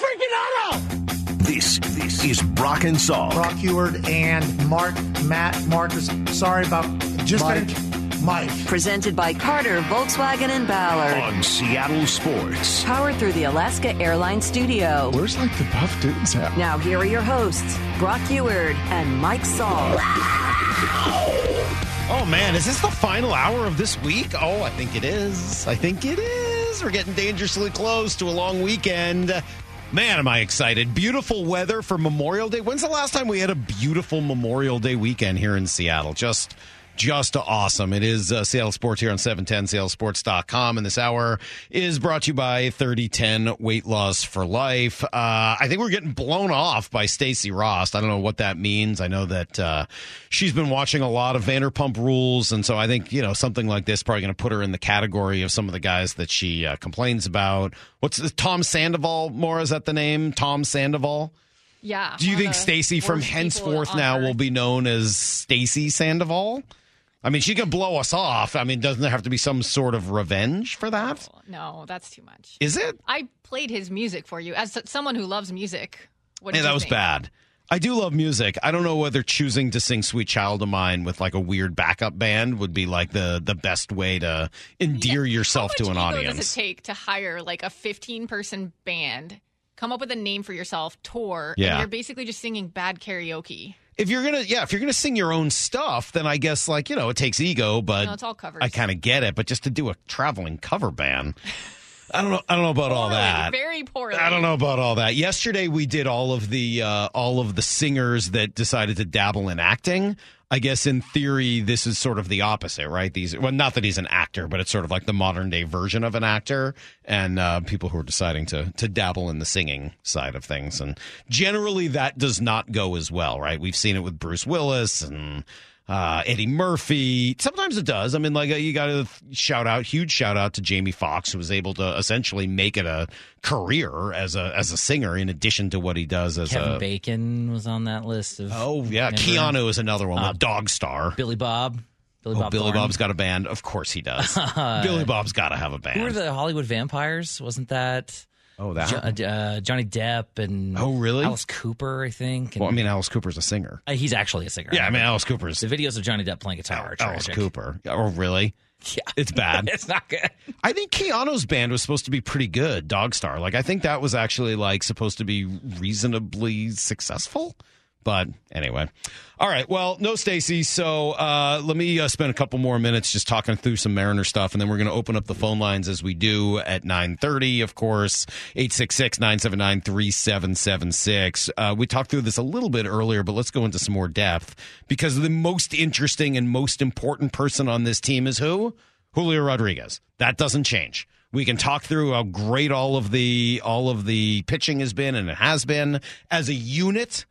freaking auto! This this is Brock and Salk. Brock Huard and Mark, Matt, Marcus. Sorry about just Mike. Gonna, Mike. Presented by Carter, Volkswagen, and Ballard. on Seattle Sports. Powered through the Alaska Airlines Studio. Where's like the buff dudes at? Now, here are your hosts, Brock Huard and Mike Salk. Oh man, is this the final hour of this week? Oh, I think it is. I think it is. We're getting dangerously close to a long weekend. Man, am I excited. Beautiful weather for Memorial Day. When's the last time we had a beautiful Memorial Day weekend here in Seattle? Just just awesome. It is uh, Seattle Sports here on 710 seattlesports.com. And this hour is brought to you by 3010 Weight Loss for Life. Uh, I think we're getting blown off by Stacy Rost. I don't know what that means. I know that uh, she's been watching a lot of Vanderpump Rules. And so I think, you know, something like this probably going to put her in the category of some of the guys that she uh, complains about. What's? Tom Sandoval? More is that the name? Tom Sandoval? Yeah. Do you think Stacy from henceforth now earth. will be known as Stacy Sandoval? I mean, she can blow us off. I mean, doesn't there have to be some sort of revenge for that? Oh, no, that's too much. Is it? I played his music for you as someone who loves music. What Yeah, that was think? bad. I do love music. I don't know whether choosing to sing "Sweet Child of Mine" with like a weird backup band would be like the the best way to endear yourself to an audience. does it take to hire like a 15 person band, come up with a name for yourself, tour, Yeah. and you're basically just singing bad karaoke? If you're gonna, yeah, if you're gonna sing your own stuff, then I guess like you know it takes ego, but No, it's all covers. I kind of get it. But just to do a traveling cover band, I don't know. I don't know about all that. Very poorly. I don't know about all that. Yesterday we did all of the uh, all of the singers that decided to dabble in acting. I guess in theory this is sort of the opposite, right? These well, not that he's an actor, but it's sort of like the modern day version of an actor, and uh, people who are deciding to to dabble in the singing side of things. And generally that does not go as well, right? We've seen it with Bruce Willis and uh, Eddie Murphy. Sometimes it does. I mean, like uh, you got to shout out, huge shout out to Jamie Foxx, who was able to essentially make it a career as a as a singer, in addition to what he does as Kevin a. Bacon was on that list of. Oh yeah, Keanu is another one. Uh, Dog Star. Billy Bob. Billy Oh, Bob Billy Bob's got a band. Of course he does. Billy Bob's got to have a band. Who were the Hollywood vampires? Wasn't that oh, that. Jo- uh, Johnny Depp and Oh, really? Alice Cooper? I think. And, well, I mean, Alice Cooper's a singer. uh, he's actually a singer. Yeah, I mean, Alice Cooper's the videos of Johnny Depp playing guitar are Alice. Cooper. Oh, really? Yeah, It's bad. it's not good. I think Keanu's band was supposed to be pretty good, Dog Star. Like I think that was actually like supposed to be reasonably successful. But anyway. All right. Well, no Stacy. So uh, let me uh, spend a couple more minutes just talking through some Mariner stuff, and then we're going to open up the phone lines as we do at 930, of course, 866-979-3776. Uh, we talked through this a little bit earlier, but let's go into some more depth because the most interesting and most important person on this team is who? Julio Rodriguez. That doesn't change. We can talk through how great all of the all of the pitching has been and it has been as a unit.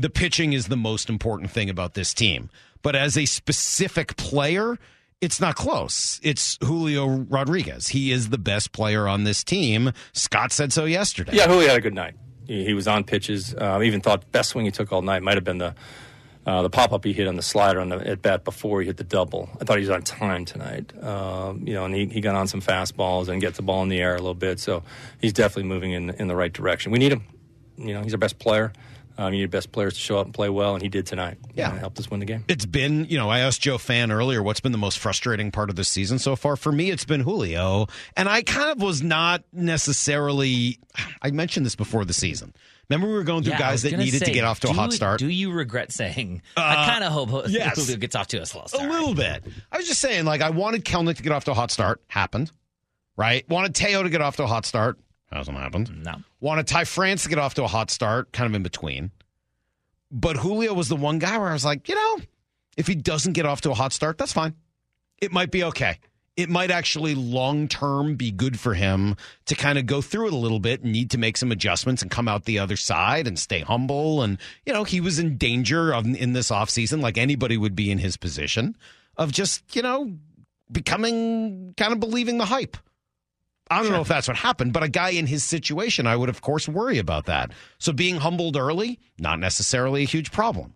The pitching is the most important thing about this team. But as a specific player, it's not close. It's Julio Rodriguez. He is the best player on this team. Scott said so yesterday. Yeah, Julio had a good night. He, he was on pitches. Uh, I even thought best swing he took all night might have been the uh, the pop up he hit on the slider on the at bat before he hit the double. I thought he was on time tonight. Um, you know, and he, he got on some fastballs and gets the ball in the air a little bit. So he's definitely moving in in the right direction. We need him. You know, he's our best player. Um, you need best players to show up and play well, and he did tonight. Yeah. and helped us win the game. It's been, you know, I asked Joe Fan earlier what's been the most frustrating part of the season so far. For me, it's been Julio. And I kind of was not necessarily, I mentioned this before the season. Remember, we were going through Yeah, guys that gonna needed to get off to a hot start. Do you regret saying? Uh, I kind of hope yes. Julio gets off to a slow start. A little bit. I was just saying, like, I wanted Kelenic to get off to a hot start. Happened. Right? Wanted Teo to get off to a hot start. Hasn't happened. No. Wanted Ty France to get off to a hot start, kind of in between. But Julio was the one guy where I was like, you know, if he doesn't get off to a hot start, that's fine. It might be okay. It might actually long term be good for him to kind of go through it a little bit and need to make some adjustments and come out the other side and stay humble. And, you know, he was in danger of, in this offseason, like anybody would be in his position, of just, you know, becoming kind of believing the hype. I don't know if that's what happened, but a guy in his situation, I would, of course, worry about that. So being humbled early, not necessarily a huge problem.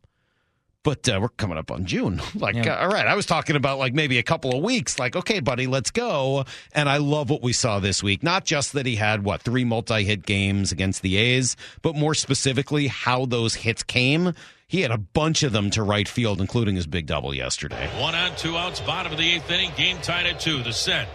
But uh, we're coming up on June. Like, Yeah. uh, all right, I was talking about like maybe a couple of weeks. Like, okay, buddy, let's go. And I love what we saw this week. Not just that he had what three multi-hit games against the A's, but more specifically how those hits came. He had a bunch of them to right field, including his big double yesterday. One on, two outs, bottom of the eighth inning, game tied at two. The set.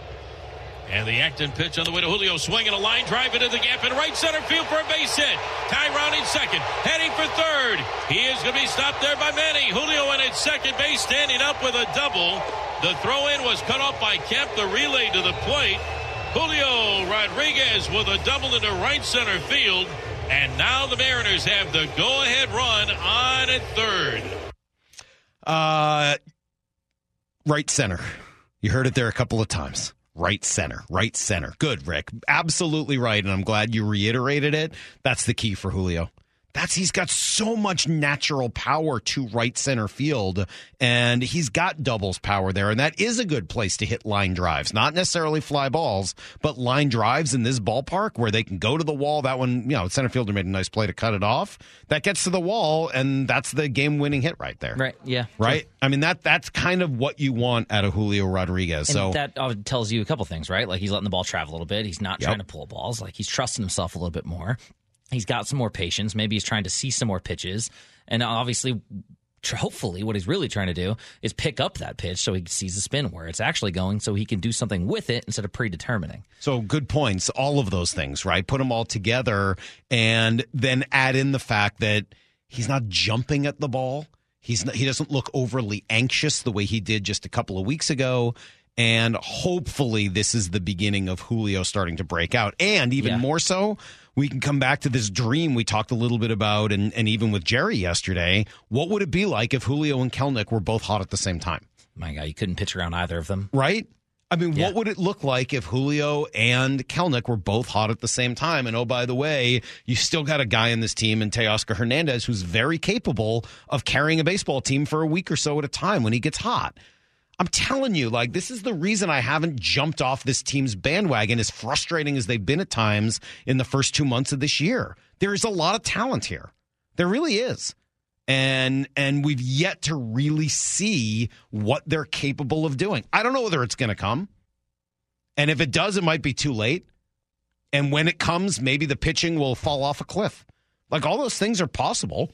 And the Acton pitch on the way to Julio, swinging a line drive into the gap in right center field for a base hit. Tyrone in second, heading for third. He is going to be stopped there by Manny. Julio in at second base, standing up with a double. The throw in was cut off by Kemp. The relay to the plate. Julio Rodriguez with a double into right center field. And now the Mariners have the go ahead run on at third. Uh, right center. You heard it there a couple of times. Right center, right center. Good, Rick. Absolutely right. And I'm glad you reiterated it. That's the key for Julio. That's he's got so much natural power to right center field, and he's got doubles power there, and that is a good place to hit line drives. Not necessarily fly balls, but line drives in this ballpark where they can go to the wall. That one, you know, center fielder made a nice play to cut it off. That gets to the wall, and that's the game winning hit right there. Right. Yeah. Right? I mean that that's kind of what you want out of Julio Rodriguez. And so that uh, tells you a couple things, right? Like he's letting the ball travel a little bit. He's not Yep. trying to pull balls. Like he's trusting himself a little bit more. He's got some more patience. Maybe he's trying to see some more pitches. And obviously, hopefully, what he's really trying to do is pick up that pitch so he sees the spin where it's actually going, so he can do something with it instead of predetermining. So good points. All of those things, right? Put them all together and then add in the fact that he's not jumping at the ball. He's not, he doesn't look overly anxious the way he did just a couple of weeks ago. And hopefully this is the beginning of Julio starting to break out. And even Yeah. more so, we can come back to this dream we talked a little bit about and, and even with Jerry yesterday. What would it be like if Julio and Kelenic were both hot at the same time? My God, you couldn't pitch around either of them. right? I mean, Yeah. what would it look like if Julio and Kelenic were both hot at the same time? And oh, by the way, you still got a guy in this team in Teoscar Hernandez who's very capable of carrying a baseball team for a week or so at a time when he gets hot. I'm telling you, like, this is the reason I haven't jumped off this team's bandwagon, as frustrating as they've been at times in the first two months of this year. There is a lot of talent here. There really is and and we've yet to really see what they're capable of doing. I don't know whether it's to come. And if it does, it might be too late. And when it comes, maybe the pitching will fall off a cliff. Like all those things are possible.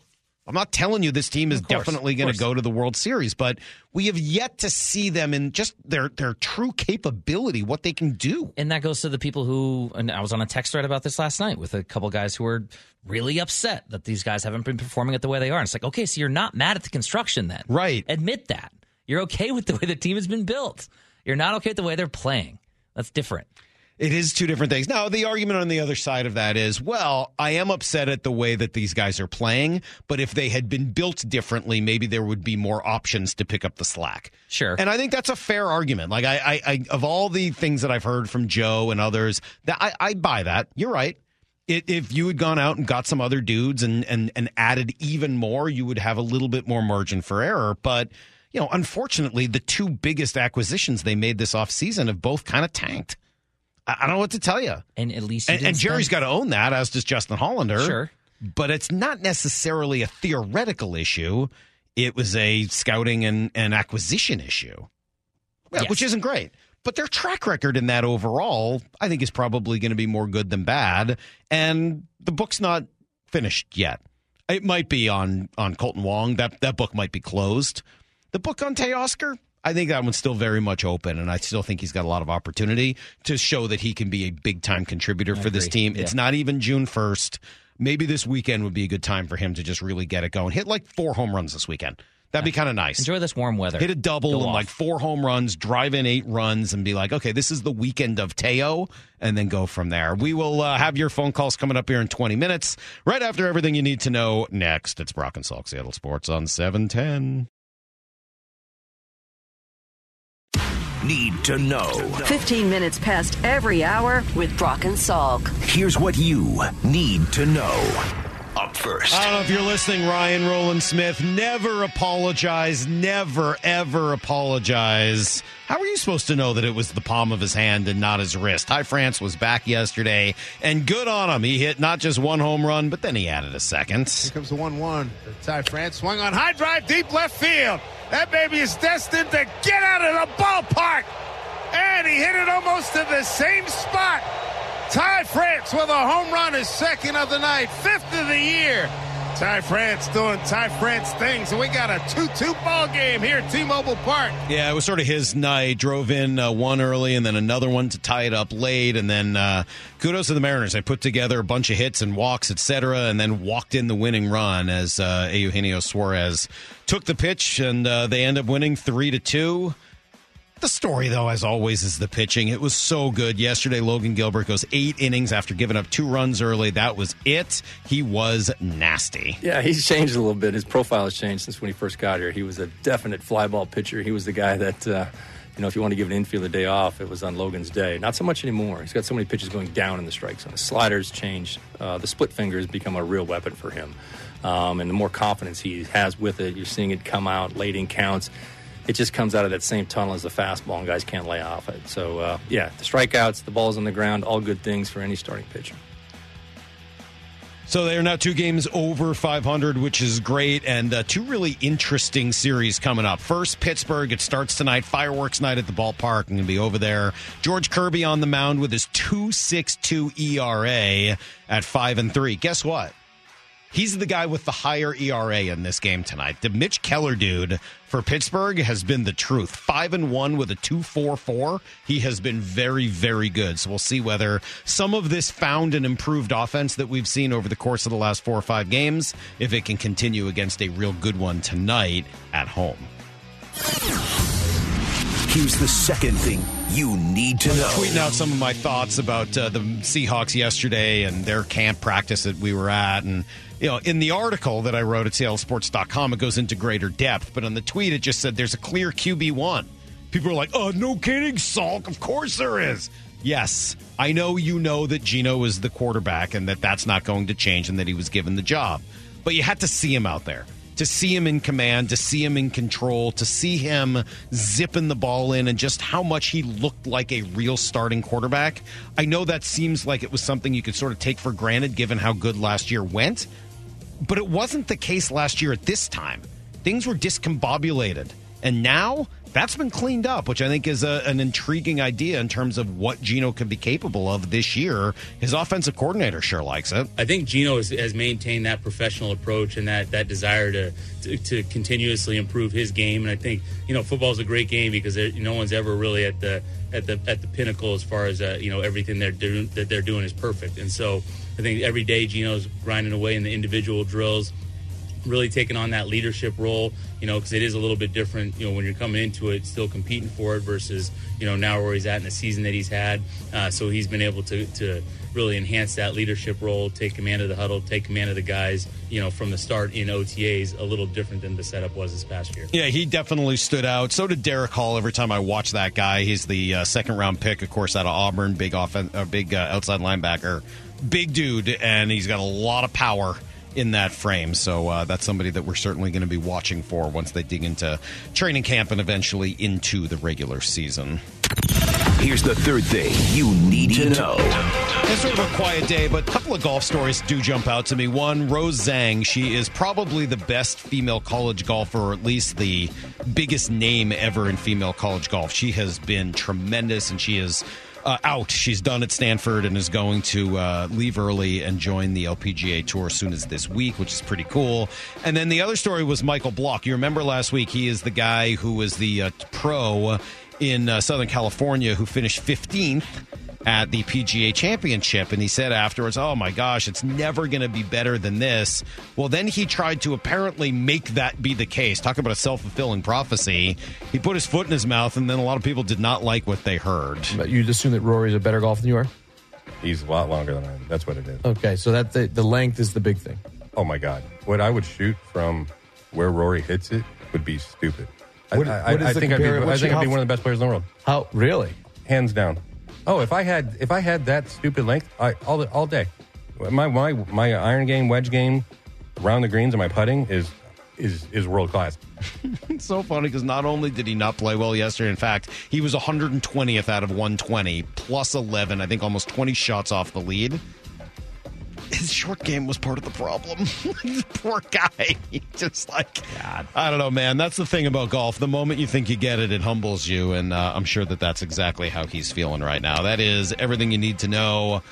I'm not telling you this team is course, definitely going to go to the World Series, but we have yet to see them in just their their true capability, what they can do. And that goes to the people who, and I was on a text thread about this last night with a couple guys who were really upset that these guys haven't been performing at the way they are. And it's like, okay, so you're not mad at the construction then. Right. Admit that. You're okay with the way the team has been built. You're not okay with the way they're playing. That's different. It is two different things. Now, the argument on the other side of that is, well, I am upset at the way that these guys are playing, but if they had been built differently, maybe there would be more options to pick up the slack. Sure. And I think that's a fair argument. Like I, I, I of all the things that I've heard from Joe and others, that I, I buy that. You're right. It, if you had gone out and got some other dudes and, and and added even more, you would have a little bit more margin for error. But you know, unfortunately, the two biggest acquisitions they made this offseason have both kind of tanked. I, don't know what to tell you. And at least And, and Jerry's got to own that, as does Justin Hollander. Sure. But it's not necessarily a theoretical issue. It was a scouting and, and acquisition issue, Yes. which isn't great. But their track record in that overall, I think, is probably going to be more good than bad. And the book's not finished yet. It might be on on Kolten Wong. That that book might be closed. The book on Teoscar, I think that one's still very much open, and I still think he's got a lot of opportunity to show that he can be a big time contributor for this team. Yeah. It's not even June first. Maybe this weekend would be a good time for him to just really get it going. Hit like four home runs this weekend. That'd be kind of nice. Enjoy this warm weather. Hit a double Go and off. like four home runs, drive in eight runs, and be like, okay, this is the weekend of Teo, and then go from there. We will uh, have your phone calls coming up here in 20 minutes, right after everything you need to know next. It's Brock and Salk, Seattle Sports on 710. Need to know. 15 minutes past every hour with Brock and Salk. Here's what you need to know. Up first. I don't know if you're listening, Ryan Rowland-Smith. Never apologize. Never, ever apologize. How are you supposed to know that it was the palm of his hand and not his wrist? Ty France was back yesterday, and good on him. He hit not just one home run, but then he added a second. Here comes the 1 1. Ty France swung on high drive, deep left field. That baby is destined to get out of the ballpark. And he hit it almost to the same spot. Ty France with a home run, his second of the night, fifth of the year. Ty France doing Ty France things. And we got a 2 2 ball game here at T Mobile Park. Yeah, it was sort of his night. Drove in uh, one early and then another one to tie it up late. And then uh, kudos to the Mariners. They put together a bunch of hits and walks, etc., and then walked in the winning run as uh, Eugenio Suarez took the pitch, and uh, they end up winning three to two. The story, though, as always, is the pitching. It was so good. Yesterday, Logan Gilbert goes eight innings after giving up two runs early. That was it. He was nasty. Yeah, he's changed a little bit. His profile has changed since when he first got here. He was a definite flyball pitcher. He was the guy that, uh, you know, if you want to give an infield a day off, it was on Logan's day. Not so much anymore. He's got so many pitches going down in the strike zone. His sliders changed. Uh, the split finger has become a real weapon for him. Um, and the more confidence he has with it, you're seeing it come out late in counts. It just comes out of that same tunnel as the fastball, and guys can't lay off it. So, uh, yeah, the strikeouts, the balls on the ground, all good things for any starting pitcher. So they are now two games over 500, which is great, and uh, two really interesting series coming up. First, Pittsburgh. It starts tonight. Fireworks night at the ballpark. I'm going to be over there. George Kirby on the mound with his 2.62 ERA at five and three. Guess what? He's the guy with the higher ERA in this game tonight. The Mitch Keller dude for Pittsburgh has been the truth. Five and one with a two four four. He has been very, very good. So we'll see whether some of this found and improved offense that we've seen over the course of the last four or five games, if it can continue against a real good one tonight at home. Here's the second thing you need to know. Tweeting out some of my thoughts about uh, the Seahawks yesterday and their camp practice that we were at. And, you know, in the article that I wrote at seattlesports.com, it goes into greater depth. But on the tweet, it just said there's a clear QB1. People are like, oh, no kidding, Salk. Of course there is. Yes, I know you know that Gino is the quarterback and that that's not going to change and that he was given the job. But you had to see him out there to see him in command, to see him in control, to see him zipping the ball in, and just how much he looked like a real starting quarterback. I know that seems like it was something you could sort of take for granted given how good last year went, but it wasn't the case last year at this time. Things were discombobulated. And now that's been cleaned up, which I think is a, an intriguing idea in terms of what Gino could be capable of this year. His offensive coordinator sure likes it. I think Gino has, has maintained that professional approach and that, that desire to, to, to continuously improve his game. And I think you know football is a great game because no one's ever really at the at the at the pinnacle as far as uh, you know everything they're doing that they're doing is perfect. And so I think every day Gino's grinding away in the individual drills really taking on that leadership role, you know, because it is a little bit different, you know, when you're coming into it, still competing for it versus, you know, now where he's at in the season that he's had. Uh, so he's been able to, to really enhance that leadership role, take command of the huddle, take command of the guys, you know, from the start in OTAs, a little different than the setup was this past year. Yeah, he definitely stood out. So did Derick Hall. Every time I watch that guy, he's the uh, second round pick, of course, out of Auburn, big offen- uh, big uh, outside linebacker, big dude, and he's got a lot of power in that frame. So uh, that's somebody that we're certainly going to be watching for once they dig into training camp and eventually into the regular season. Here's the third thing you need to know. It's sort of a quiet day, but a couple of golf stories do jump out to me. One, Rose Zhang. She is probably the best female college golfer, or at least the biggest name ever in female college golf. She has been tremendous, and she is uh, out. She's done at Stanford and is going to uh, leave early and join the LPGA Tour as soon as this week, which is pretty cool. And then the other story was Michael Block. You remember last week? He is the guy who was the uh, pro in uh, Southern California who finished 15th at the PGA Championship. And he said afterwards, Oh my gosh, it's never going to be better than this. Well, then he tried to apparently make that be the case. Talk about a self fulfilling prophecy. He put his foot in his mouth, and then a lot of people did not like what they heard. But you'd assume that Rory's a better golfer than you are? He's a lot longer than I am. That's what it is. Okay, so that the, the length is the big thing. Oh my God. What I would shoot from where Rory hits it would be stupid. I- What- I, I the think I'd be, I think I'd be one of the best players in the world. How really? Hands down. Oh, if I had if I had that stupid length, I all all day. My my my iron game, wedge game, around the greens, and my putting is is is world class. It's so funny because not only did he not play well yesterday, in fact, he was 120th out of 120, plus 11, I think almost 20 shots off the lead. His short game was part of the problem. Poor guy. He just like, God. I don't know, man. That's the thing about golf. The moment you think you get it, it humbles you. And uh, I'm sure that that's exactly how he's feeling right now. That is everything you need to know.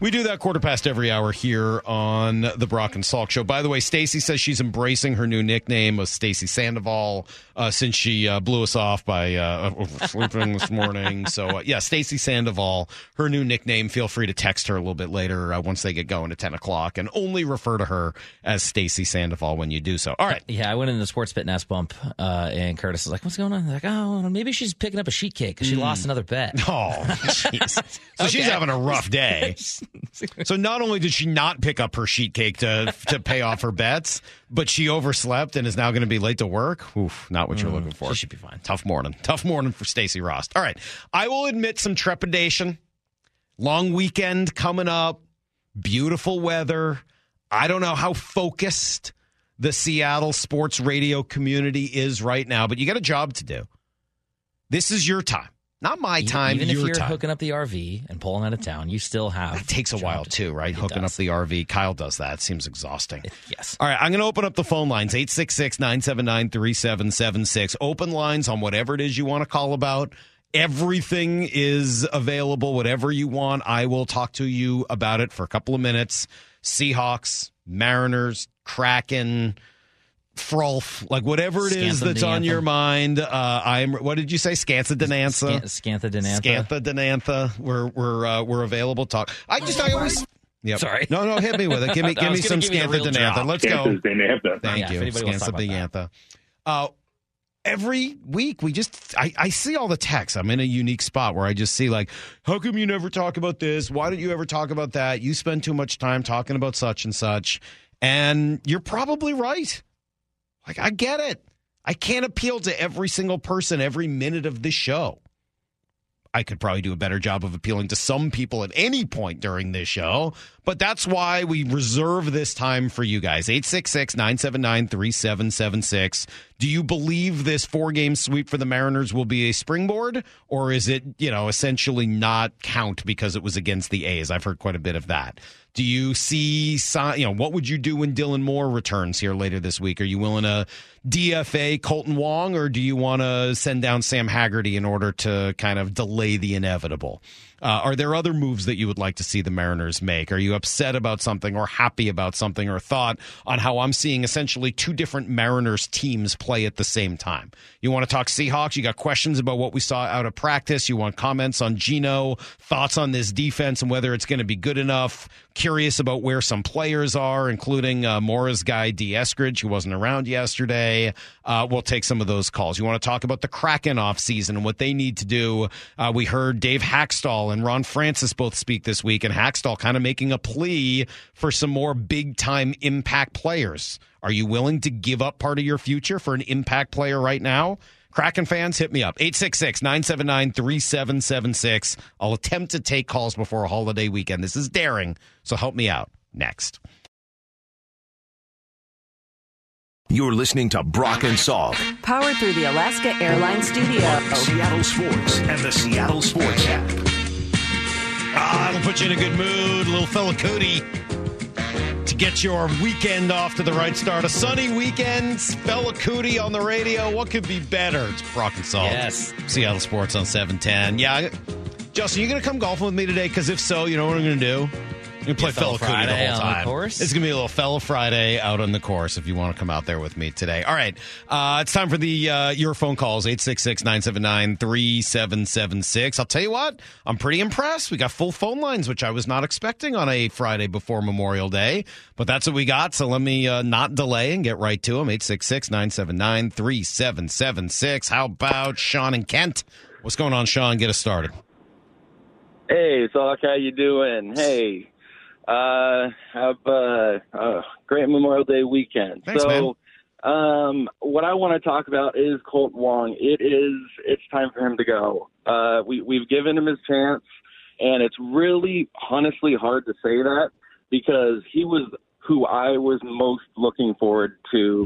We do that quarter past every hour here on the Brock and Salk Show. By the way, Stacy says she's embracing her new nickname of Stacy Sandoval uh, since she uh, blew us off by uh, sleeping this morning. So, uh, yeah, Stacy Sandoval, her new nickname. Feel free to text her a little bit later uh, once they get going at 10 o'clock and only refer to her as Stacy Sandoval when you do so. All right. Yeah, I went in the sports bet nest bump, uh, and Curtis is like, "What's going on?" They're like, "Oh, maybe she's picking up a sheet cake because she lost another bet." Oh, jeez. So she's having a rough day. so not only did she not pick up her sheet cake to to pay off her bets, but she overslept and is now going to be late to work. Oof, not what you're mm, looking for. she should be fine. Tough morning. Tough morning for Stacy Rost. All right. I will admit some trepidation. Long weekend coming up. Beautiful weather. I don't know how focused the Seattle sports radio community is right now, but you got a job to do. This is your time. Not my Even- time, Even if you're time. hooking up the RV and pulling out of town, you still have. It takes a while too, right? Hooking up the RV. Kyle does that. Seems exhausting. Yes. All right, I'm going to open up the phone lines 866 979 3776. Open lines on whatever it is you want to call about. Everything is available. Whatever you want, I will talk to you about it for a couple of minutes. Seahawks, Mariners, Kraken, Frolf, like whatever it is that's on your mind. Uh, I'm. What did you say? Scantha Denantha. Scan- Scantha Denantha. Scantha Denantha. We're we're uh, we're available. Talk. I just I always. Yep. Sorry. No, no, hit me with it. Give me give me some gonna give Scantha real Denantha. Let's go. Scantha Denantha. Thank Yeah, you. anybody wants to talk Scantha about Denantha. Uh, every week we just I, I see all the texts. I'm in a unique spot where I just see like, how come you never talk about this? Why don't you ever talk about that? You spend too much time talking about such and such. And you're probably right. Like I get it. I can't appeal to every single person every minute of this show. I could probably do a better job of appealing to some people at any point during this show, but that's why we reserve this time for you guys. 866 979 3776. Do you believe this four game sweep for the Mariners will be a springboard, or is it, you know, essentially not count because it was against the A's? I've heard quite a bit of that. Do you see, you know, what would you do when Dylan Moore returns here later this week? Are you willing to DFA Kolten Wong, or do you want to send down Sam Haggerty in order to kind of delay the inevitable? Uh, are there other moves that you would like to see the Mariners make? Are you upset about something, or happy about something, or thought on how I'm seeing essentially two different Mariners teams play at the same time? You want to talk Seahawks? You got questions about what we saw out of practice? You want comments on Gino? Thoughts on this defense and whether it's going to be good enough? Curious about where some players are, including uh, Mora's guy D. Eskridge, who wasn't around yesterday. Uh, we'll take some of those calls. You want to talk about the Kraken off season and what they need to do? Uh, we heard Dave Hakstol and Ron Francis both speak this week, and Hakstol kind of making a plea for some more big time impact players. Are you willing to give up part of your future for an impact player right now? Kraken fans, hit me up. 866 979 3776. I'll attempt to take calls before a holiday weekend. This is daring, so help me out. Next. You're listening to Brock and Salk. Powered through the Alaska Airlines Studio. Seattle Sports and the Seattle Sports app. Put you in a good mood. Little Fela Kuti to get your weekend off to the right start. A sunny weekend. Fela Kuti on the radio. What could be better? It's Brock and Salk. Yes. Seattle Sports on 710. Yeah. Justin, you going to come golfing with me today? Because if so, you know what I'm going to do? I'm play Yeah, Fella Fela Kuti the whole on the time. course? It's going to be a little Fella Friday out on the course if you want to come out there with me today. All right. Uh, it's time for the uh, your phone calls 866 979 3776. I'll tell you what, I'm pretty impressed. We got full phone lines, which I was not expecting on a Friday before Memorial Day, but that's what we got. So let me uh, not delay and get right to them 866 979 3776. How about Sean and Kent? What's going on, Sean? Get us started. Hey, Salk, how you doing? Hey, uh, have a, uh, great Memorial Day weekend. Thanks, so, um, what I want to talk about is Colt Wong. It is it's time for him to go. Uh, we we've given him his chance, and it's really honestly hard to say that because he was who I was most looking forward to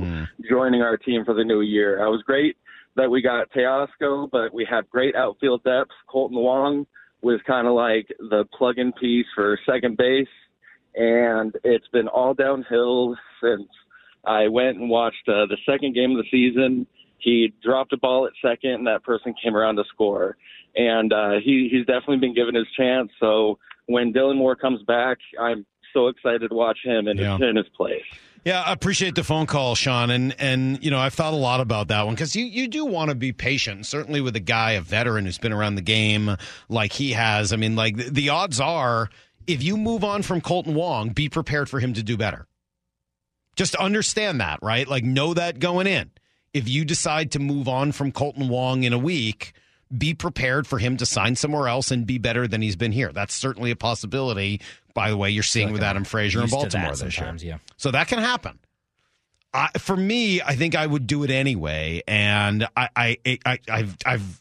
joining our team for the new year. I was great that we got Teosco, but we have great outfield depth. Kolten Wong was kind of like the plug-in piece for second base, and it's been all downhill since I went and watched uh, the second game of the season. He dropped a ball at second, and that person came around to score. And uh, he he's definitely been given his chance. So when Dylan Moore comes back, I'm so excited to watch him in, Yeah. his, in his place. Yeah, I appreciate the phone call, Sean, and and you know I've thought a lot about that one because you you do want to be patient, certainly with a guy, a veteran who's been around the game like he has. I mean, like the, the odds are, if you move on from Kolten Wong, be prepared for him to do better. Just understand that, right? Like know that going in. If you decide to move on from Kolten Wong in a week, be prepared for him to sign somewhere else and be better than he's been here. That's certainly a possibility. By the way, you're seeing Like with Adam Frazier in used to that Baltimore this year. yeah. So that can happen. I, for me, I think I would do it anyway, and I, I, I, I've, I've,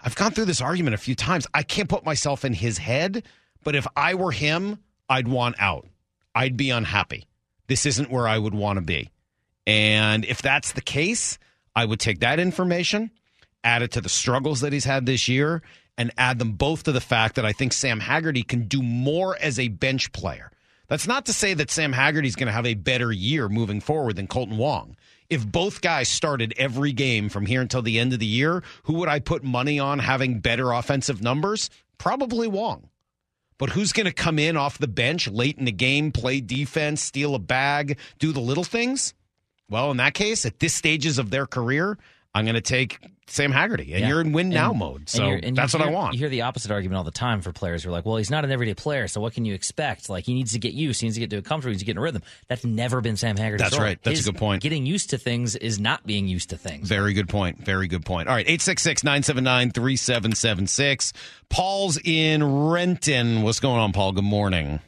I've gone through this argument a few times. I can't put myself in his head, but if I were him, I'd want out. I'd be unhappy. This isn't where I would want to be, and if that's the case, I would take that information, add it to the struggles that he's had this year, and add them both to the fact that I think Sam Haggerty can do more as a bench player. That's not to say that Sam Haggerty's going to have a better year moving forward than Kolten Wong. If both guys started every game from here until the end of the year, who would I put money on having better offensive numbers? Probably Wong. But who's going to come in off the bench late in the game, play defense, steal a bag, do the little things? Well, in that case, at this stages of their career, I'm going to take Sam Haggerty, and Yeah. you're in win now And- mode. So and you that's what I want. You hear the opposite argument all the time for players who are like, well, he's not an everyday player, so what can you expect? Like, he needs to get used, he needs to get to a comfortable, he needs to get in a rhythm. That's never been Sam Haggerty's That's role. right. That's a good point. Getting used to things is not being used to things. Very good point. Very good point. All right, 866 979 3776. Paul's in Renton. What's going on, Paul? Good morning.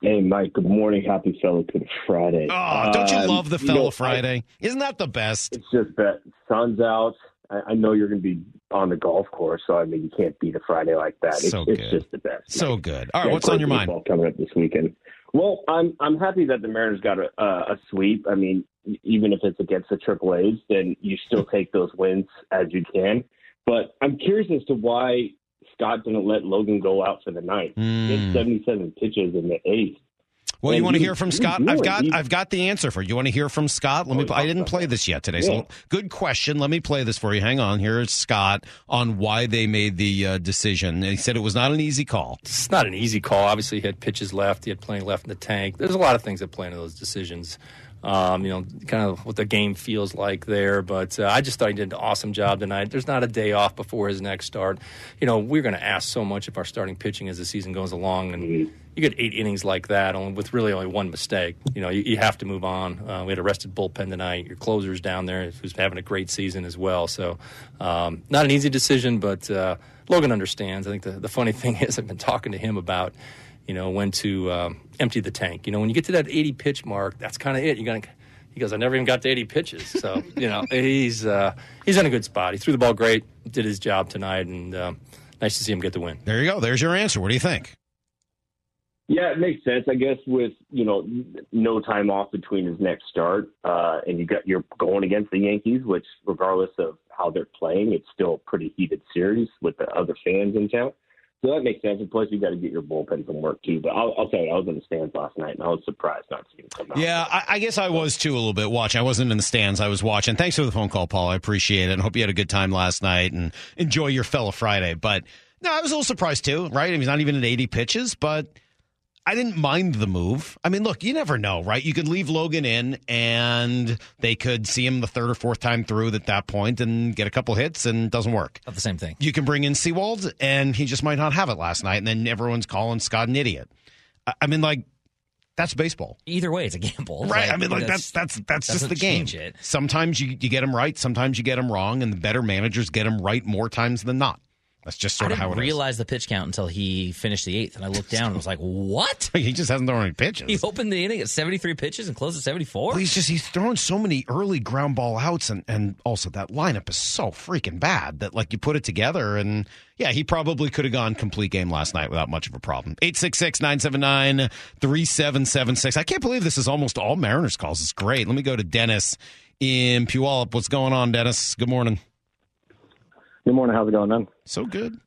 Hey, Mike. Good morning. Happy Fellow Good Friday. Oh, don't you Um, love the you Fellow know, Friday? Isn't that the best? It's just that sun's out. I, I know you're going to be on the golf course, so I mean you can't beat a Friday like that. It's, So it's just the best. So good. All right, Yeah, what's on your mind? Coming up this weekend. Well, I'm I'm happy that the Mariners got a, a, a sweep. I mean, even if it's against the Triple A's, then you still take those wins as you can. But I'm curious as to why Scott didn't let Logan go out for the ninth. He Hmm. had 77 pitches in the eighth. Well, you want to hear from Scott? I've got he- I've got the answer for you. You want to hear from Scott? Let me. I didn't play this yet today, Yeah. so good question. Let me play this for you. Hang on. Here's Scott on why they made the uh, decision. He said it was not an easy call. It's not an easy call. Obviously, he had pitches left. He had plenty left in the tank. There's a lot of things that play into those decisions. Um, you know, kind of what the game feels like there. But uh, I just thought he did an awesome job tonight. There's not a day off before his next start. You know, we're going to ask so much of our starting pitching as the season goes along, and you get eight innings like that only, with really only one mistake. You know, you, you have to move on. Uh, we had a rested bullpen tonight. Your closer's down there who's having a great season as well. So, um, not an easy decision, but uh, Logan understands. I think the, the funny thing is, I've been talking to him about you know, when to um, empty the tank. You know, when you get to that 80 pitch mark, that's kind of it. You got to. He goes, I never even got to 80 pitches. So you know, he's uh, he's in a good spot. He threw the ball great, did his job tonight, and um, nice to see him get the win. There you go. There's your answer. What do you think? Yeah, it makes sense. I guess with you know no time off between his next start, uh, and you got you're going against the Yankees, which regardless of how they're playing, it's still a pretty heated series with the other fans in town. So that makes sense. And plus, you got to get your bullpen from work too. But I'll, I'll tell you, I was in the stands last night, and I was surprised not to see him come out. Yeah, I, I guess I was too a little bit watching. I wasn't in the stands. I was watching. Thanks for the phone call, Paul. I appreciate it. And hope you had a good time last night and enjoy your fellow Friday. But no, I was a little surprised too, right? I mean, he's not even at 80 pitches, but I didn't mind the move. I mean, look, you never know, right? You could leave Logan in and they could see him the third or fourth time through at that point and get a couple hits and doesn't work. Not the same thing. You can bring in Sewald and he just might not have it last night. And then everyone's calling Scott an idiot. I, I mean, like, that's baseball. Either way, it's a gamble. Right. Like, I mean, like that's that's that's just the game. Sometimes you, you get them right, sometimes you get them wrong, and the better managers get them right more times than not. That's just I sort of how it is. I realize the pitch count until he finished the eighth, and I looked down and was like, "What? he just hasn't thrown any pitches. He opened the inning at seventy three pitches and closed at seventy four. Well, he's just he's thrown so many early ground ball outs, and and also that lineup is so freaking bad that like you put it together, and yeah, he probably could have gone complete game last night without much of a problem. 866-979-3776. I can't believe this is almost all Mariners calls. It's great. Let me go to Dennis in Puyallup. What's going on, Dennis? Good morning. Good morning. How's it going, man? So good.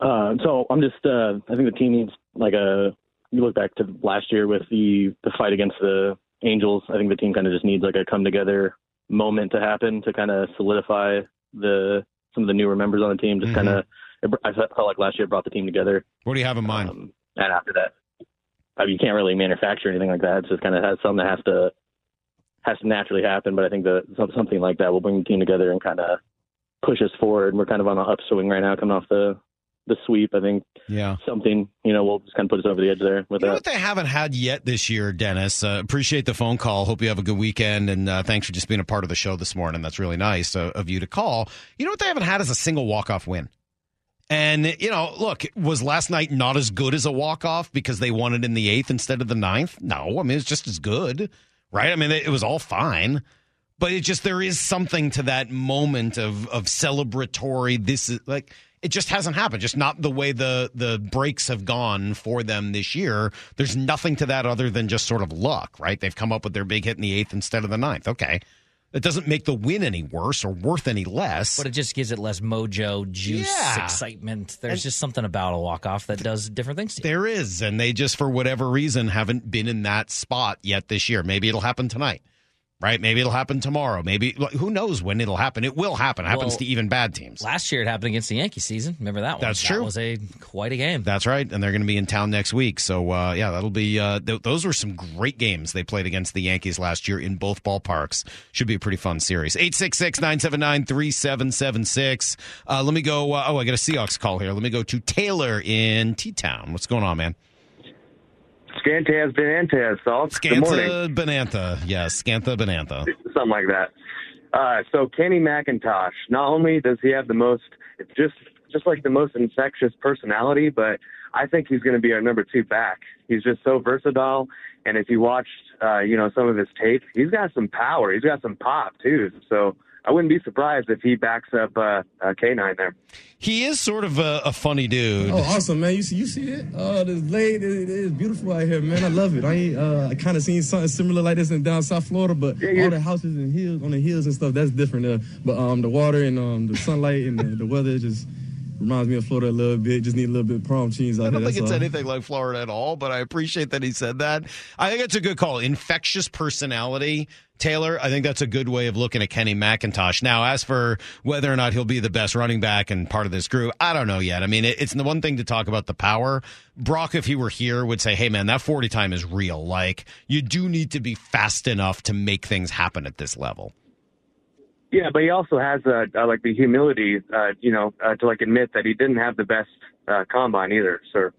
Uh, so I'm just. Uh, I think the team needs like a. You look back to last year with the the fight against the Angels. I think the team kind of just needs like a come together moment to happen to kind of solidify the some of the newer members on the team. Just kind of. I felt felt like last year brought the team together. What do you have in mind? Um, and after that, I mean, you can't really manufacture anything like that. It's just kind of has something that has to has to naturally happen. But I think that something like that will bring the team together and kind of push us forward. We're kind of on an upswing right now, coming off the the sweep. I think Yeah. something you know will just kind of put us over the edge there with You know that. what they haven't had yet this year, Dennis? Uh, appreciate the phone call. Hope you have a good weekend, and uh, thanks for just being a part of the show this morning. That's really nice uh, of you to call. You know what they haven't had is a single walk off win. And you know, look, was last night not as good as a walk off because they won it in the eighth instead of the ninth? No, I mean it's just as good, right? I mean it was all fine, but it just there is something to that moment of of celebratory. This is like it just hasn't happened. Just not the way the the breaks have gone for them this year. There's nothing to that other than just sort of luck, right? They've come up with their big hit in the eighth instead of the ninth. Okay. It doesn't make the win any worse or worth any less. But it just gives it less mojo, juice, Yeah. excitement. There's And- just something about a walk off that does different things to you. There is, and they just for whatever reason haven't been in that spot yet this year. Maybe it'll happen tonight, right? Maybe it'll happen tomorrow. Maybe who knows when it'll happen? It will happen. It happens Well, to even bad teams. Last year it happened against the Yankee season. Remember that one? That's That true. was a quite a game. That's right, and they're going to be in town next week. So uh, yeah, that'll be. Uh, th- those were some great games they played against the Yankees last year in both ballparks. Should be a pretty fun series. 866-979-3776. Uh, let me go. Uh, oh, I got a Seahawks call here. Let me go to Taylor in T Town. What's going on, man? Scantaz Benantaz, Salk. Scantha Bonantha. Yes, Scantha Bonantha. Something like that. Uh, so Kenny McIntosh, not only does he have the most, just just like the most infectious personality, but I think he's going to be our number two back. He's just so versatile, and if you watched, uh, you know, some of his tape, he's got some power. He's got some pop too. So I wouldn't be surprised if he backs up uh, uh, K9 there. He is sort of a, a funny dude. Oh, awesome, man! You see, you see it? Oh, this lake, it, it is beautiful out here, man. I love it. I ain't, uh, I kind of seen something similar like this in down South Florida, but all the houses and hills on the hills and stuff, that's different. Uh, but um, the water and um, the sunlight and the, the weather just reminds me of Florida a little bit. Just need a little bit of palm cheese out I don't think it's all. anything like Florida at all, but I appreciate that he said that. I think it's a good call. Infectious personality, Taylor. I think that's a good way of looking at Kenny McIntosh. Now, as for whether or not he'll be the best running back and part of this group, I don't know yet. I mean, it's the one thing to talk about the power. Brock, if he were here, would say, "Hey, man, that forty time is real. Like, you do need to be fast enough to make things happen at this level." Yeah, but he also has uh, uh, like the humility, uh, you know, uh, to like admit that he didn't have the best uh, combine either. So,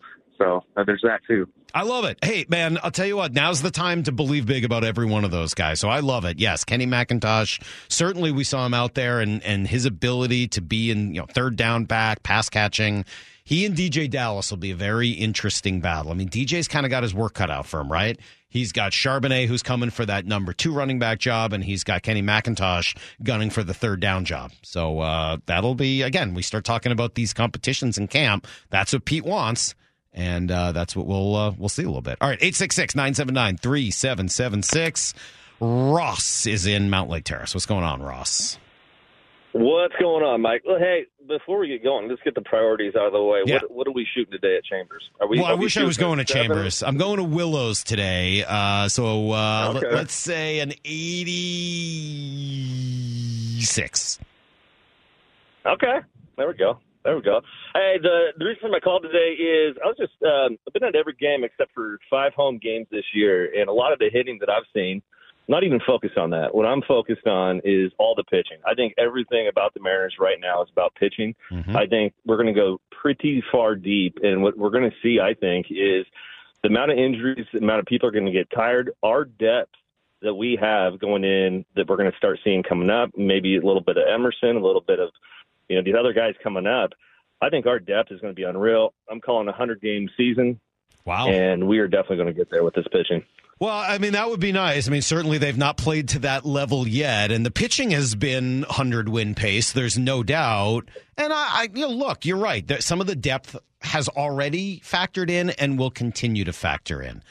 so uh, there's that too. I love it. Hey, man, I'll tell you what, now's the time to believe big about every one of those guys. So I love it. Yes, Kenny McIntosh, certainly we saw him out there and, and his ability to be in, you know, third down back, pass catching. He and DeeJay Dallas will be a very interesting battle. I mean, DJ's kind of got his work cut out for him, right? He's got Charbonnet who's coming for that number two running back job, and he's got Kenny McIntosh gunning for the third down job. So uh, that'll be again. We start talking about these competitions in camp. That's what Pete wants. And uh, that's what we'll uh, we'll see a little bit. All right, 866-979-3776. Ross is in Mountlake Terrace. What's going on, Ross? What's going on, Mike? Well, hey, before we get going, let's get the priorities out of the way. Yeah. What, what are we shooting today at Chambers? Are we? well, I we wish I was going to seven? Chambers. I'm going to Willows today. Uh, so uh, Okay. let, us say an 86. Okay, there we go. There we go. Hey, the the reason for my call today is I was just um, I've been at every game except for five home games this year, and a lot of the hitting that I've seen. Not even focused on that. What I'm focused on is all the pitching. I think everything about the Mariners right now is about pitching. I think we're going to go pretty far deep, and what we're going to see, I think, is the amount of injuries, the amount of people are going to get tired. Our depth that we have going in that we're going to start seeing coming up, maybe a little bit of Emerson, a little bit of you know, these other guys coming up, I think our depth is going to be unreal. I'm calling a 100 game season. Wow. And we are definitely going to get there with this pitching. Well, I mean, that would be nice. I mean, certainly they've not played to that level yet, and the pitching has been 100 win pace. There's no doubt. And I, I you know, look, you're right. Some of the depth has already factored in and will continue to factor in.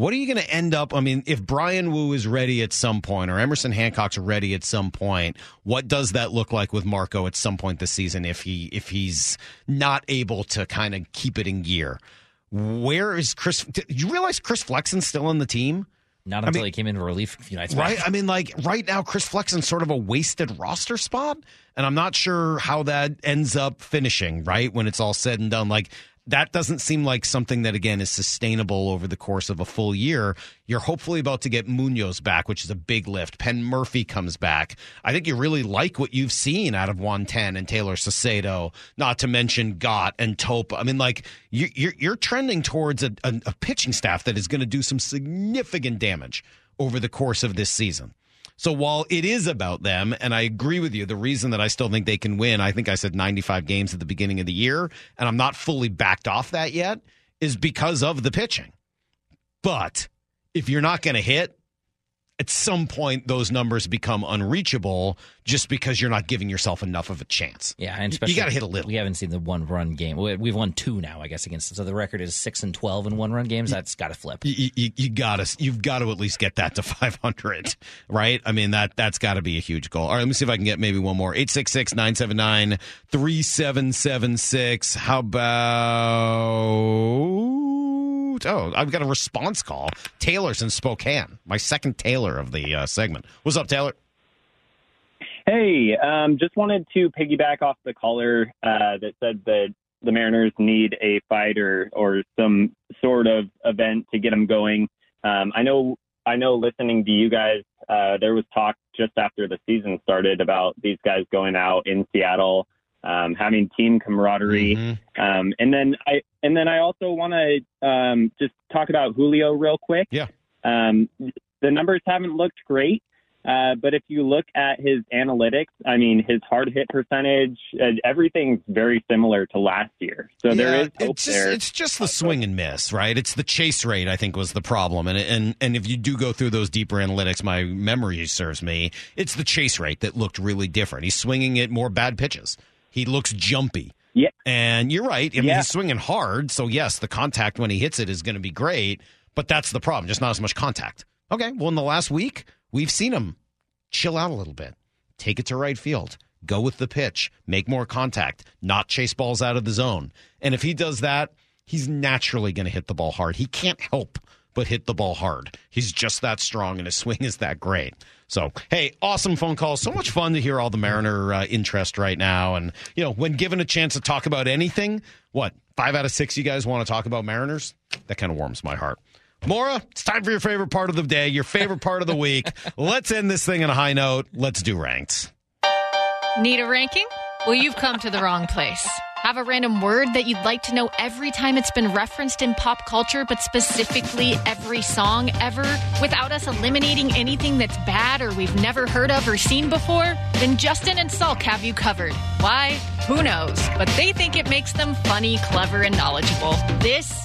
What are you going to end up? I mean, if Bryan Woo is ready at some point or Emerson Hancock's ready at some point, what does that look like with Marco at some point this season if he if he's not able to kind of keep it in gear? Where is Chris? Did you realize Chris Flexen's still on the team? Not until I mean, he came in relief a few nights right? back. I mean, like right now, Chris Flexen's sort of a wasted roster spot, and I'm not sure how that ends up finishing. Right when it's all said and done, like that doesn't seem like something that again is sustainable over the course of a full year. You're hopefully about to get Munoz back, which is a big lift. Penn Murfee comes back. I think you really like what you've seen out of Juan Ten and Tayler Saucedo, not to mention Gott and Topa. I mean, like you, you're you're trending towards a, a, a pitching staff that is going to do some significant damage over the course of this season. So while it is about them, and I agree with you, the reason that I still think they can win, I think I said 95 games at the beginning of the year, and I'm not fully backed off that yet, is because of the pitching. But if you're not going to hit, at some point those numbers become unreachable just because you're not giving yourself enough of a chance. Yeah, and especially you got to hit a little. We haven't seen the one run game. We've won two now, I guess, against. So the record is six and twelve in one run games. That's got to flip. You, you, you got to you've got to at least get that to 500, right? I mean that that's got to be a huge goal. All right, let me see if I can get maybe one more. 866-979-3776. How about oh, I've got a response call. Taylor's in Spokane. My second Taylor of the uh, segment. What's up, Taylor? Hey, um, just wanted to piggyback off the caller uh, that said that the Mariners need a fight or, or some sort of event to get them going. Um, I know, I know. Listening to you guys, uh, there was talk just after the season started about these guys going out in Seattle, um, having team camaraderie, Mm-hmm. um, and then I and then I also want to um, just talk about Julio real quick. Yeah. Um, the numbers haven't looked great. Uh, but if you look at his analytics, I mean, his hard hit percentage, uh, everything's very similar to last year. So there Yeah, is hope it's just, there. It's just the swing and miss, right? It's the chase rate, I think, was the problem. And and and if you do go through those deeper analytics, my memory serves me, it's the chase rate that looked really different. He's swinging at more bad pitches. He looks jumpy. Yeah. And you're right. I mean, Yeah. he's swinging hard. So, yes, the contact when he hits it is going to be great, but that's the problem. Just not as much contact. Okay. Well, in the last week, we've seen him chill out a little bit, take it to right field, go with the pitch, make more contact, not chase balls out of the zone. And if he does that, he's naturally going to hit the ball hard. He can't help but hit the ball hard. He's just that strong and his swing is that great. So, hey, awesome phone call. So much fun to hear all the Mariner uh, interest right now. And, you know, when given a chance to talk about anything, what, five out of six you guys want to talk about Mariners? That kind of warms my heart. Maura, it's time for your favorite part of the day, your favorite part of the week. Let's end this thing on a high note. Let's do ranked. Need a ranking? Well, you've come to the wrong place. Have a random word that you'd like to know every time it's been referenced in pop culture, but specifically every song ever, without us eliminating anything that's bad or we've never heard of or seen before? Then Justin and Salk have you covered. Why? Who knows? But they think it makes them funny, clever, and knowledgeable. This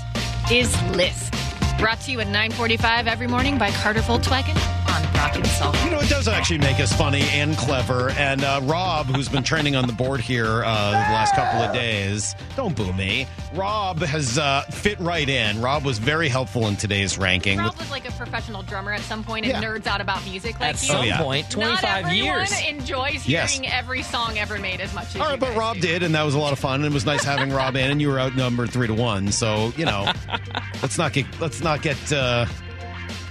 is List. Brought to you at 945 every morning by Carter Volkswagen on Brock and Salk. You know, it does actually make us funny and clever. And uh, Rob, who's been training on the board here uh, the last couple of days, don't boo me. Rob has uh, fit right in. Rob was very helpful in today's ranking. Rob was like a professional drummer at some point and Yeah. nerds out about music like At you. some yeah. point, Not 25 everyone years. enjoys Yes. hearing every song ever made as much as All you but Rob do. did, and that was a lot of fun. And it was nice having Rob in, and you were outnumbered three to one. So you know, let's not get let's not get uh,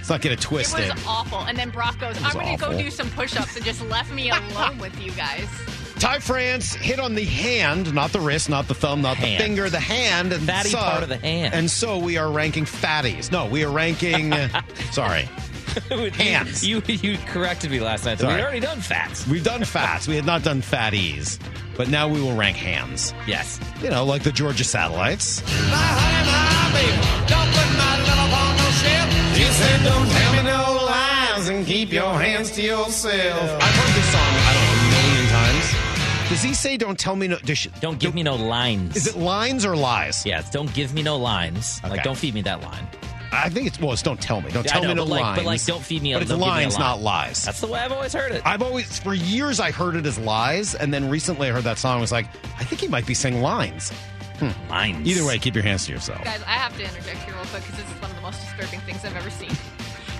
let's not get it It was awful. And then Brock goes, I'm going to go do some push ups and just left me alone with you guys. Ty France hit on the hand, not the wrist, not the thumb, not Hand. the finger, the hand. And Fatty so, part of the hand. And so we are ranking fatties. No, we are ranking. sorry, hands. You, you corrected me last night. So we'd already done fats. We've done fats. We had not done fatties, but now we will rank hands. Yes. You know, like the Georgia Satellites. You said don't tell me no lies and keep your hands to yourself. I've heard this song, I don't know, a million times. Does he say don't tell me no? Does she, Don't give me no lines. Is it lines or lies? Yeah, it's don't give me no lines. Okay. Like, don't feed me that line. I think it's well. It's don't tell me. Don't tell I know, me no but like, lines. But like, don't feed me. But it's don't give me a lines, line. not lies. That's the way I've always heard it. I've always, for years, I heard it as lies, and then recently I heard that song. I was like, I think he might be saying lines. Hmm. Lines. Either way, keep your hands to yourself. Guys, I have to interject here real quick because this is one of the most disturbing things I've ever seen.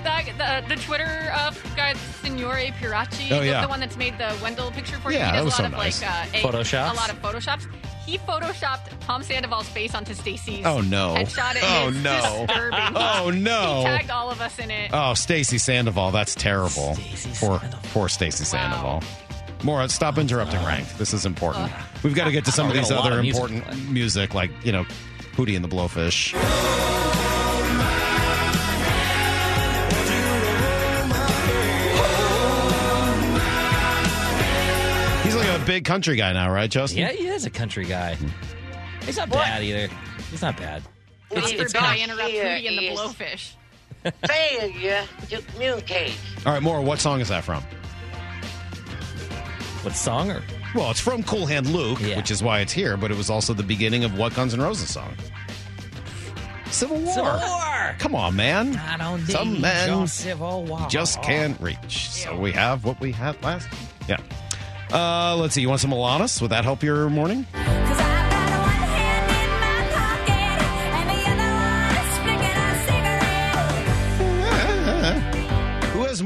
The, the, the Twitter of guy Signore Piracci, Oh, the- yeah. the one that's made the Wendell picture for you. Yeah, he that does was a lot so of nice. like uh, a, Photoshops? a lot of photoshops. He photoshopped Tom Sandoval's face onto Stacy's Oh, no. headshot. It Oh, is no. disturbing. Oh, no. He tagged all of us in it. Oh, Stacy Sandoval. That's terrible. Poor, poor Stacy Sandoval. Maura, stop interrupting Rank. This is important. We've got to get to some of these got a lot other of music important music, like, you know, Hootie and the Blowfish. He's like a big country guy now, right, Justin? Yeah, he is a country guy. He's not bad either. He's not bad. It's, After it's I kind interrupt here Hootie and the is- Blowfish. failure to communicate. All right, Maura, what song is that from? What song or Well, it's from Cool Hand Luke, Yeah. which is why it's here, but it was also the beginning of what Guns N' Roses song? Civil War. Civil War. Come on, man. I don't Some men Civil War. Just can't reach. So we have what we had last. Yeah. Uh, let's see. You want some Alanis? Would that help your morning?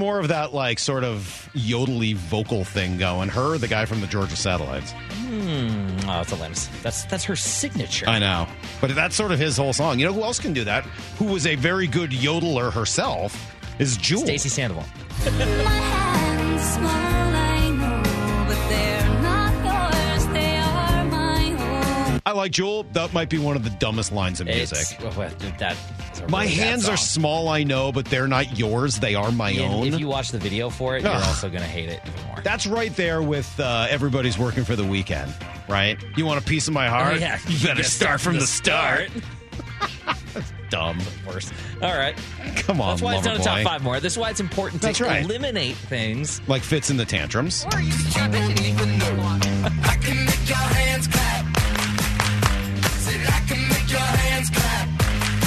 More of that like sort of yodely vocal thing going? Her, the guy from the Georgia Satellites. Hmm. Oh, that's Alanis. That's that's her signature. I know, but that's sort of his whole song. You know who else can do that? Who was a very good yodeler herself? Is Jewel. Stacy Sandoval. I like Jewel. That might be one of the dumbest lines in music. well, well, that is a My really hands are small, I know, but they're not yours. They are my And own. If you watch the video for it, you're also going to hate it even more. That's right there with uh, everybody's working for the weekend, right? You want a piece of my heart? Oh, yeah. You better start from the start. Dumb. Worse. All right. Come on, That's why it's not a top five more. That's why it's important That's to right. eliminate things. Like fits in the tantrums.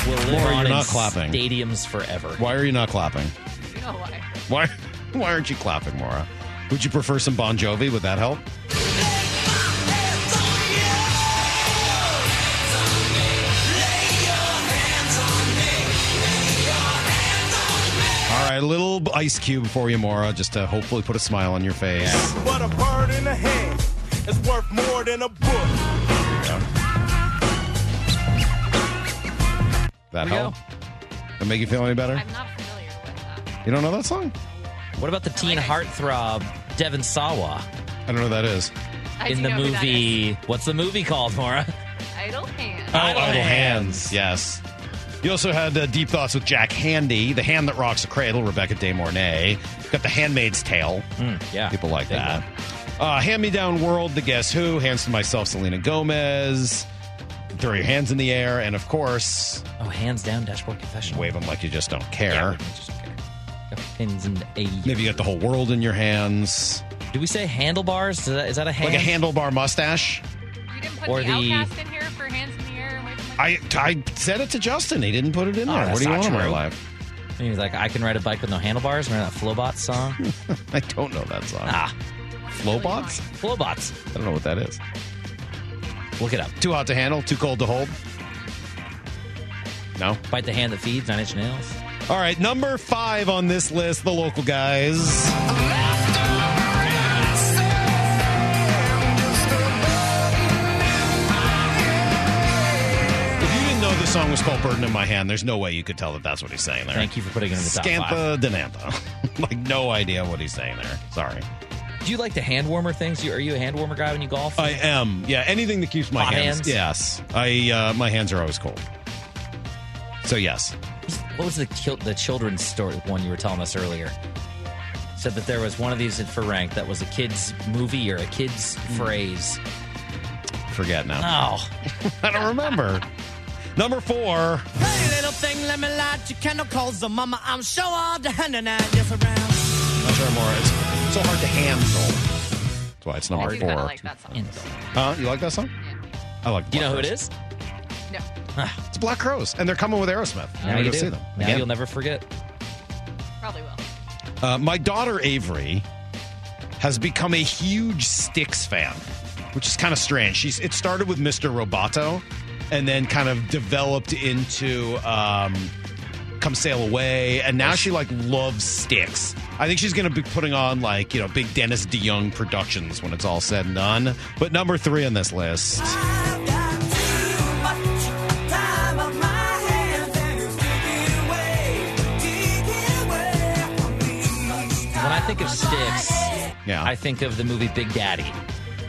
Will live Laura, on you're in not clapping. stadiums forever. Why are you not clapping? You know why. Why? Why aren't you clapping, Maura? Would you prefer some Bon Jovi? Would that help? All right, a little ice cube for you, Maura, just to hopefully put a smile on your face. But a bird in the hand is worth more than a book. That Here we help? That make you feel any better? I'm not familiar with that. You don't know that song? What about the teen heartthrob Devon Sawa I don't know who that is. I in do the know who that movie? What's the movie called, Maura? Idle Hands. Idle Idle Hands. Hands. Yes. You also had uh, deep thoughts with Jack Handey, the hand that rocks a cradle, Rebecca De Mornay. Got the Handmaid's Tale. yeah, people like big that. Uh, hand me down world, the Guess Who, hands to myself, Selena Gomez. Throw your hands in the air, and of course, Oh, hands down, dashboard confession. wave them like you just don't care. Yeah, we just don't care. Got pins in a. Maybe you got the whole world in your hands, Do we say handlebars? Is that, is that a hand? like a handlebar mustache. You didn't put Or the, the- OutKast in here for hands in the air and waving I I said it to Justin. He didn't put it in Oh, there. What do you not want in my true. life? And he's like, I can ride a bike with no handlebars. Remember that Flobots song? I don't know that song. ah, Flobots? Flobots. I don't know what that is. Look it up. Too hot to handle, too cold to hold. No. Bite the hand that feeds, nine inch nails. All right, number five on this list, the local guys. If you didn't know the song was called Burden in My Hand, there's no way you could tell that that's what he's saying there. Thank you for putting it in the top five. Scantha Denantha. like, no idea what he's saying there. Sorry. Do you like the hand warmer things? You, are you a hand warmer guy when you golf? I am. Yeah, anything that keeps my Hot hands. hands? Yes. I uh, my hands are always cold. So yes. What was the kil- the children's story one you were telling us earlier? Said that there was one of these for rank that was a kid's movie or a kid's Hmm. phrase. Forget now. Oh, I don't remember. Number four. Hey, little thing, let me light your candle, cause the mama, I'm sure all the hand and I just around. Not sure more. It's so hard to handle. That's why it's number I do four. kind of like that song. Huh? You like that song? I like. Do you Black know who it is? No, It's Black Crowes, and they're coming with Aerosmith. I'm Now gonna you go do. see them. Now Again. you'll never forget. probably will. Uh, my daughter Avery has become a huge Styx fan, which is kind of strange. She's it started with Mr. Roboto, and then kind of developed into um, Come Sail Away, and now she like loves Styx. I think she's going to be putting on like you know big Dennis DeYoung productions when it's all said and done. But number three on this list. When I think of Styx, Yeah. I think of the movie Big Daddy,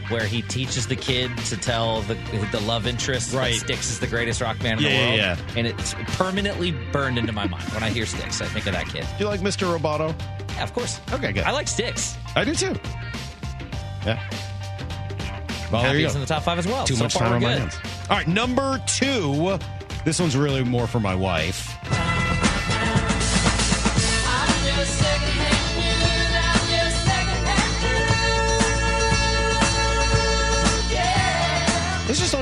where he teaches the kid to tell the the love interest Right. that Styx is the greatest rock band in Yeah, the world. yeah. And it's permanently burned into my mind when I hear Styx. I think of that kid. Do you like Mr. Roboto? Yeah, of course. Okay, good. I like Styx. I do too. Yeah. Well, there Happy you go. in the top five as well. Too So much time on my hands. All right, number two. This one's really more for my wife.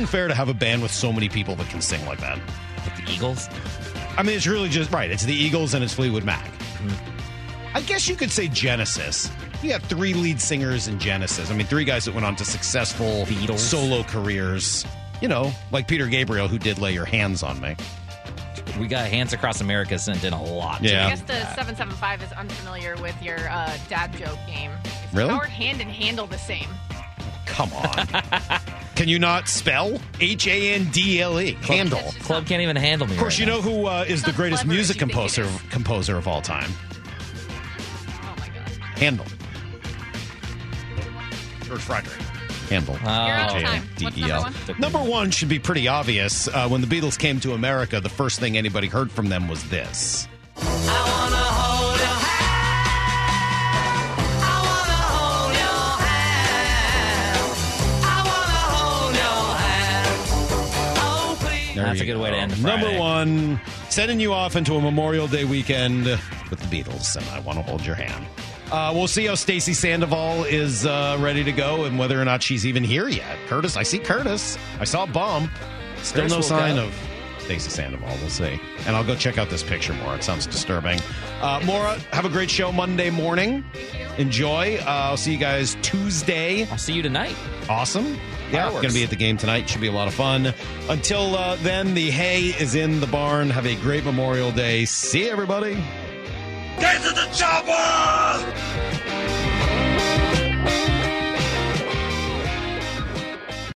Unfair to have a band with so many people that can sing like that. Like the Eagles. I mean, it's really just right. It's the Eagles and it's Fleetwood Mac. I guess you could say Genesis. You got three lead singers in Genesis. I mean, three guys that went on to successful Beatles. solo careers. You know, like Peter Gabriel, who did lay your hands on me. We got Hands Across America sent in a lot. Yeah. I guess the 775 is unfamiliar with your uh, dad joke game. Is Really? Howard Hand and Handle the same? Come on. Can you not spell H A N D L E? Handle. Club can't even handle me. Of course, right you know who uh, is the greatest clever as music you think it composer composer of all time? Oh my god. Handel. George Frederick. Handel. Oh. You're out of time. What's number H-A-N-D-E-L. one? Number one should be pretty obvious. Uh, when the Beatles came to America, the first thing anybody heard from them was this. There That's a good way to end the Number one, sending you off into a Memorial Day weekend with the Beatles, and I want to hold your hand. Uh, we'll see how Stacy Sandoval is uh, ready to go and whether or not she's even here yet. Curtis, I see Curtis. I saw Bum. Still Curtis no sign up. of Stacy Sandoval. We'll see. And I'll go check out this picture more. It sounds disturbing. Uh, Maura, have a great show Monday morning. Enjoy. Uh, I'll see you guys Tuesday. I'll see you tonight. Awesome. Yeah, Fireworks. going to be at the game tonight. Should be a lot of fun. Until uh, then, the hay is in the barn. Have a great Memorial Day. See everybody. Get to the chopper!